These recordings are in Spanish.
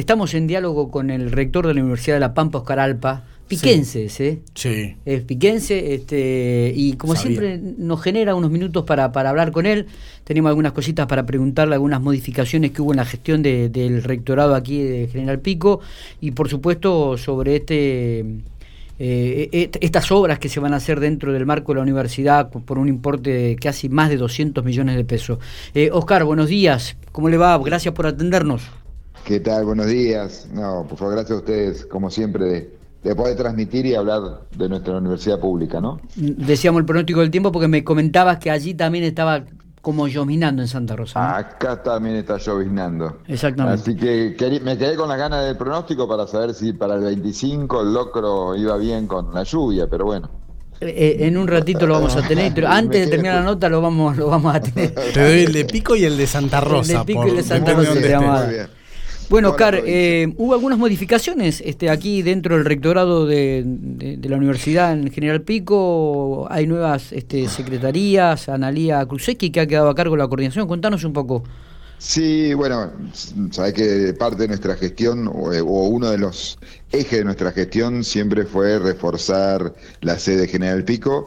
estamos en diálogo con el rector de la Universidad de La Pampa, Oscar Alpa, piquenses, ¿eh? Sí. Es piquense, este, y como Sabía. siempre nos genera unos minutos para, para hablar con él. Tenemos algunas cositas para preguntarle, algunas modificaciones que hubo en la gestión de- del rectorado aquí de General Pico, y por supuesto sobre este eh, et- estas obras que se van a hacer dentro del marco de la universidad por un importe de casi más de 200 millones de pesos. Eh, Oscar, buenos días, ¿cómo le va? Gracias por atendernos. ¿Qué tal? Buenos días. No, por favor, gracias a ustedes, como siempre, de, de poder transmitir y hablar de nuestra universidad pública, ¿no? Decíamos el pronóstico del tiempo porque me comentabas que allí también estaba como llovinando en Santa Rosa. ¿no? Acá también está lloviznando. Exactamente. Así que me quedé con la gana del pronóstico para saber si para el 25 el locro iba bien con la lluvia, pero bueno. Eh, en un ratito lo vamos a tener, pero antes de terminar la nota lo vamos, lo vamos a tener. Te doy el de Pico y el de Santa Rosa. El de Pico por- y el de Santa Rosa Bueno, provincia. eh, hubo algunas modificaciones este, aquí dentro del rectorado de, de- de la universidad en General Pico. Hay nuevas este, secretarías, Analía Krusecki, que ha quedado a cargo de la coordinación. Contanos un poco. Sí, bueno, sabes que parte de nuestra gestión o, eh, o uno de los ejes de nuestra gestión siempre fue reforzar la sede de General Pico.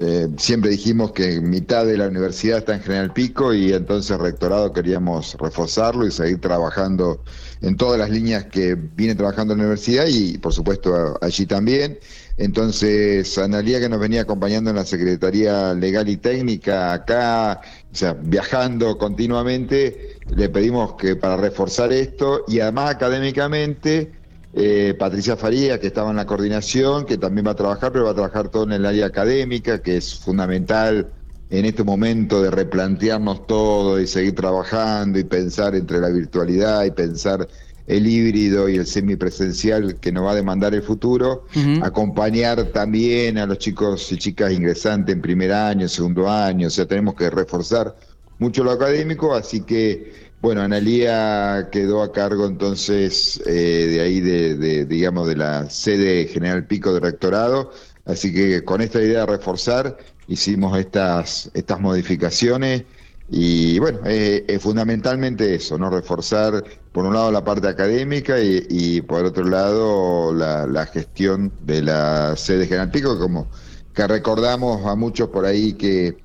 Eh, siempre dijimos que mitad de la universidad está en General Pico y entonces rectorado queríamos reforzarlo y seguir trabajando en todas las líneas que viene trabajando la universidad y por supuesto allí también. Entonces, Analía que nos venía acompañando en la Secretaría Legal y Técnica acá, o sea, viajando continuamente, le pedimos que para reforzar esto y además académicamente eh, Patricia Faría, que estaba en la coordinación, que también va a trabajar, pero va a trabajar todo en el área académica, que es fundamental en este momento de replantearnos todo y seguir trabajando y pensar entre la virtualidad y pensar el híbrido y el semipresencial que nos va a demandar el futuro, acompañar también a los chicos y chicas ingresantes en primer año, segundo año, o sea, tenemos que reforzar mucho lo académico, así que, bueno, Analía quedó a cargo entonces eh, de ahí, de, de, digamos, de la sede General Pico de Rectorado, así que con esta idea de reforzar hicimos estas, estas modificaciones y bueno, eh, eh, fundamentalmente eso, ¿no? Reforzar por un lado la parte académica y, y por otro lado la, la gestión de la sede General Pico, como que recordamos a muchos por ahí que,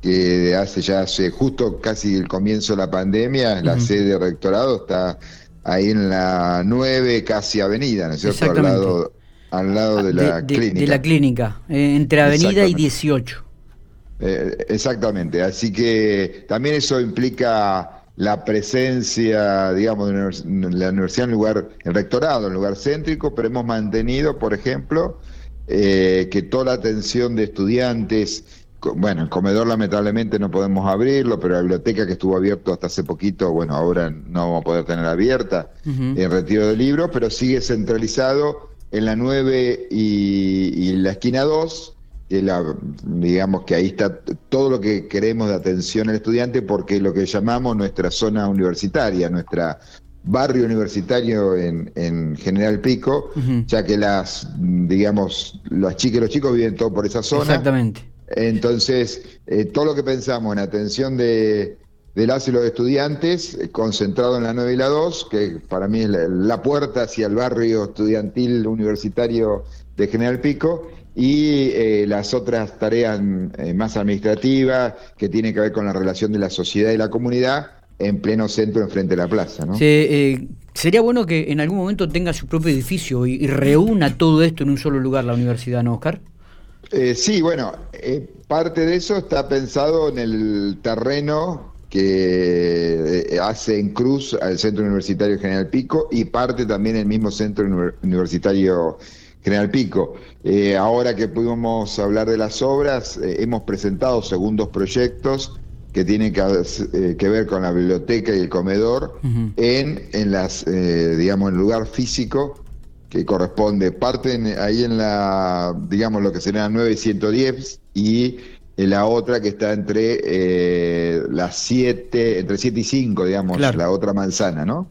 que hace ya hace justo casi el comienzo de la pandemia, la sede de rectorado está ahí en la 9 casi avenida, ¿no es cierto? Al lado, al lado de la de, clínica. de la clínica, eh, entre Avenida y Exactamente. 18. Eh, exactamente, así que también eso implica la presencia, digamos, de la univers- la universidad en lugar, el rectorado en lugar céntrico, pero hemos mantenido, por ejemplo, eh, que toda la atención de estudiantes, bueno, el comedor lamentablemente no podemos abrirlo, pero la biblioteca que estuvo abierto hasta hace poquito, bueno, ahora no vamos a poder tener abierta Ujú. en retiro de libros, pero sigue centralizado en la 9 y, y la esquina 2, que la, digamos que ahí está todo lo que queremos de atención al estudiante, porque lo que llamamos nuestra zona universitaria, nuestra barrio universitario en, en General Pico, ya que las, digamos, las chicas y los chicos viven todo por esa zona. Exactamente. Entonces, eh, todo lo que pensamos en atención de, de las y los estudiantes, eh, concentrado en la 9 y la 2, que para mí es la, la puerta hacia el barrio estudiantil universitario de General Pico, y eh, las otras tareas eh, más administrativas que tienen que ver con la relación de la sociedad y la comunidad en pleno centro, enfrente de la plaza. ¿no? Se, eh, sería bueno que en algún momento tenga su propio edificio y, y reúna todo esto en un solo lugar la universidad, ¿no, Oscar? Eh, sí, bueno, eh, parte de eso está pensado en el terreno que hace en cruz al Centro Universitario General Pico y parte también el mismo Centro Univer- Universitario General Pico. Eh, ahora que pudimos hablar de las obras, eh, hemos presentado segundos proyectos que tienen que, eh, que ver con la biblioteca y el comedor en, en las, eh, digamos, en el lugar físico que corresponde parte en- ahí en la, digamos, lo que sería 9 y 110 y en la otra que está entre eh, las 7, entre 7 y 5, digamos, Claro. la otra manzana, ¿no?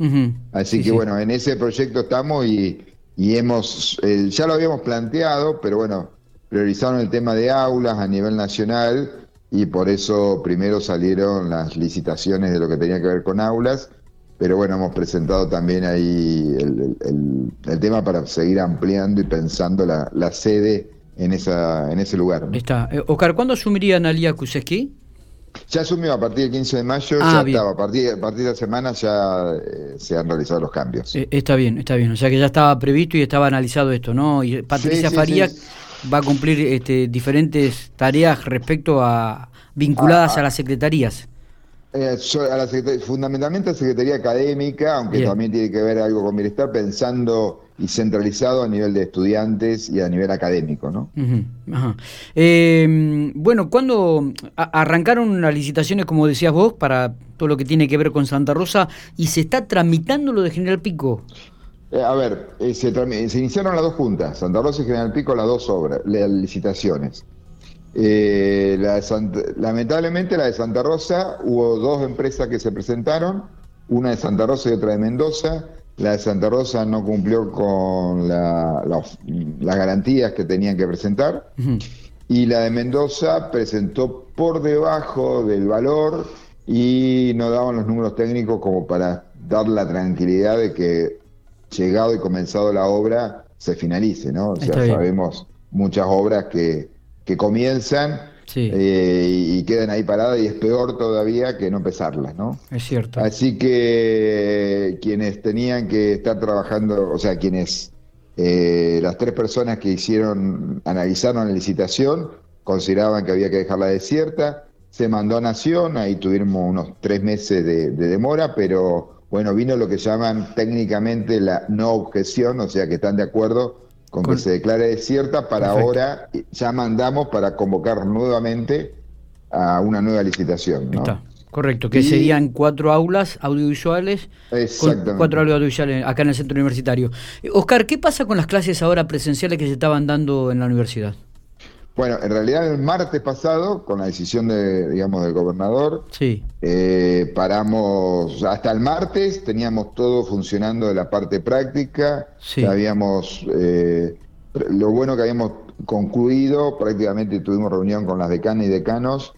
Así Sí, que sí. bueno, en ese proyecto estamos y, y hemos, eh, ya lo habíamos planteado, pero bueno, priorizaron el tema de aulas a nivel nacional y por eso primero salieron las licitaciones de lo que tenía que ver con aulas, pero bueno, hemos presentado también ahí el, tema para seguir ampliando y pensando la, sede en, esa, en ese lugar. Está. Eh, Oscar, ¿cuándo asumiría Analia Kuseski? Ya asumió a partir del 15 de mayo, ah, ya estaba, a partir, a partir de la semana ya eh, se han realizado los cambios. Eh, está bien, está bien, o sea que ya estaba previsto y estaba analizado esto, ¿no? Y Patricia Farías va a cumplir este, diferentes tareas respecto a vinculadas ah, ah. a las secretarías. Eh, fundamentalmente a Secretaría Académica, aunque también tiene que ver algo con bienestar, pensando y centralizado a nivel de estudiantes y a nivel académico, ¿no? Eh, bueno, cuando arrancaron las licitaciones, como decías vos, para todo lo que tiene que ver con Santa Rosa, y se está tramitando lo de General Pico. Eh, a ver, se, se, iniciaron las dos juntas, Santa Rosa y General Pico, las dos obras, las licitaciones. Eh, la lamentablemente la de Santa Rosa, hubo dos empresas que se presentaron, una de Santa Rosa y otra de Mendoza. La de Santa Rosa no cumplió con las garantías que tenían que presentar. Y la de Mendoza presentó por debajo del valor y no daban los números técnicos como para dar la tranquilidad de que llegado y comenzado la obra se finalice, ¿no? O sea, sabemos muchas obras que que comienzan eh, y, quedan ahí paradas y es peor todavía que no empezarlas, ¿no? Es cierto. Así que quienes tenían que estar trabajando, o sea, quienes, eh, las tres personas que hicieron, analizaron la licitación, consideraban que había que dejarla desierta, se mandó a Nación, ahí tuvimos unos tres meses de demora, pero bueno, vino lo que llaman técnicamente la no objeción, o sea que están de acuerdo con, que se declare desierta, para ahora ya mandamos para convocar nuevamente a una nueva licitación. ¿no? Está. Correcto, que serían cuatro aulas audiovisuales, cuatro aulas audiovisuales acá en el centro universitario. Oscar, ¿qué pasa con las clases ahora presenciales que se estaban dando en la universidad? Bueno, en realidad el martes pasado, con la decisión de, digamos, del gobernador, sí. Eh, paramos, hasta el martes teníamos todo funcionando de la parte práctica, sí. habíamos, eh, lo bueno que habíamos concluido, prácticamente tuvimos reunión con las decanas y decanos,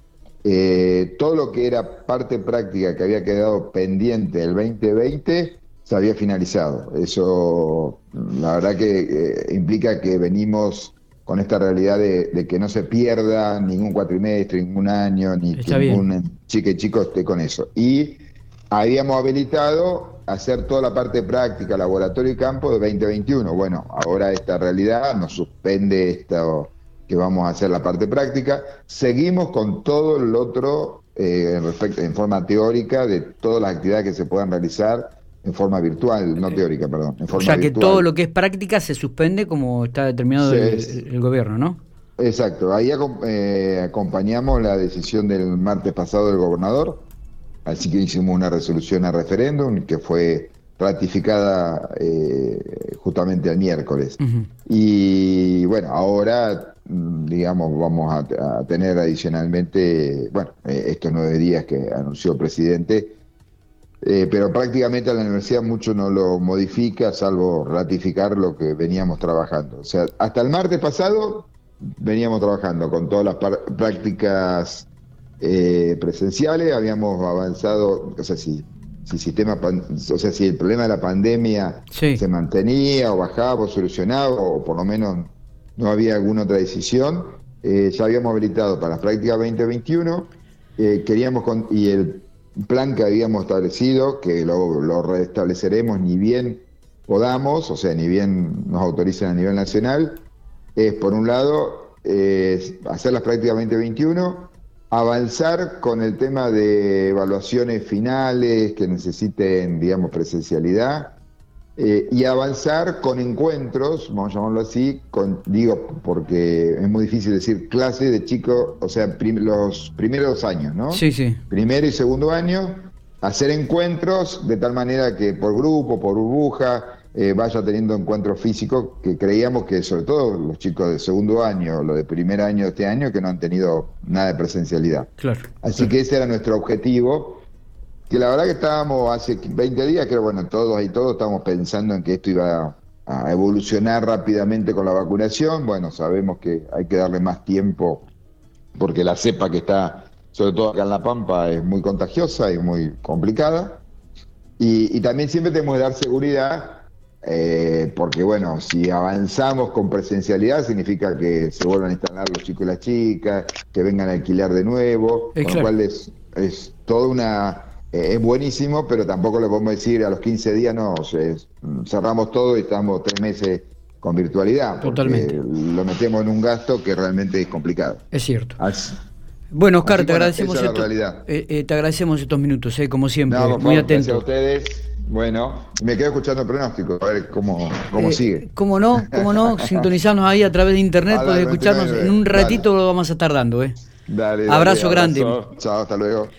eh, todo lo que era parte práctica que había quedado pendiente el 2020 se había finalizado. Eso, la verdad que implica que venimos con esta realidad de, que no se pierda ningún cuatrimestre, ningún año, ni que ningún chique chico esté con eso. Y habíamos habilitado hacer toda la parte práctica, laboratorio y campo de 2021. Bueno, ahora esta realidad nos suspende esto que vamos a hacer la parte práctica. Seguimos con todo el otro eh, en forma teórica de todas las actividades que se puedan realizar en forma virtual, no teórica, perdón. En forma o sea que todo lo que es práctica se suspende como está determinado el, gobierno, ¿no? Exacto, ahí eh, acompañamos la decisión del martes pasado del gobernador, así que hicimos una resolución a referéndum que fue ratificada eh, justamente el miércoles. Y bueno, ahora, mm, digamos, vamos a, tener adicionalmente, bueno, eh, estos nueve días que anunció el presidente, eh, pero prácticamente la universidad mucho no lo modifica, salvo ratificar lo que veníamos trabajando. O sea, hasta el martes pasado veníamos trabajando con todas las prácticas eh, presenciales, habíamos avanzado, o sea, si, si, sistema, o sea, si el problema de la pandemia se mantenía o bajaba o solucionaba, o por lo menos no había alguna otra decisión, eh, ya habíamos habilitado para las prácticas 2021, queríamos, con, y el plan que habíamos establecido, que lo, restableceremos ni bien podamos, o sea, ni bien nos autoricen a nivel nacional, es por un lado hacer las prácticas 2021, avanzar con el tema de evaluaciones finales que necesiten, digamos, presencialidad, eh, y avanzar con encuentros, vamos a llamarlo así, con, digo, porque es muy difícil decir clase de chicos, o sea, los primeros años, ¿no? Sí, sí. Primero y segundo año, hacer encuentros de tal manera que por grupo, por burbuja, eh, vaya teniendo encuentros físicos que creíamos que sobre todo los chicos de segundo año, los de primer año de este año, que no han tenido nada de presencialidad. Claro. Así que ese era nuestro objetivo que la verdad que estábamos hace 20 días, que bueno, todos y todos estábamos pensando en que esto iba a evolucionar rápidamente con la vacunación. Bueno, sabemos que hay que darle más tiempo porque la cepa que está, sobre todo acá en La Pampa, es muy contagiosa y muy complicada. Y, y también siempre tenemos que dar seguridad eh, porque bueno, si avanzamos con presencialidad significa que se vuelvan a instalar los chicos y las chicas, que vengan a alquilar de nuevo, con lo cual es, es toda una... Eh, es buenísimo, pero tampoco le podemos decir a los 15 días, no, cerramos todo y estamos tres meses con virtualidad. Totalmente. Lo metemos en un gasto que realmente es complicado. Es cierto. bueno, Oscar, te agradecemos, eh, te agradecemos estos minutos, como siempre, muy atento. Gracias a ustedes. Bueno, me quedo escuchando el pronóstico, a ver cómo, cómo eh, sigue. ¿Cómo no? ¿Cómo no? Sintonizarnos ahí a través de internet, puedes escucharnos. En un ratito lo vamos a estar dando, ¿eh? Dale, Abrazo grande. Chao, hasta luego.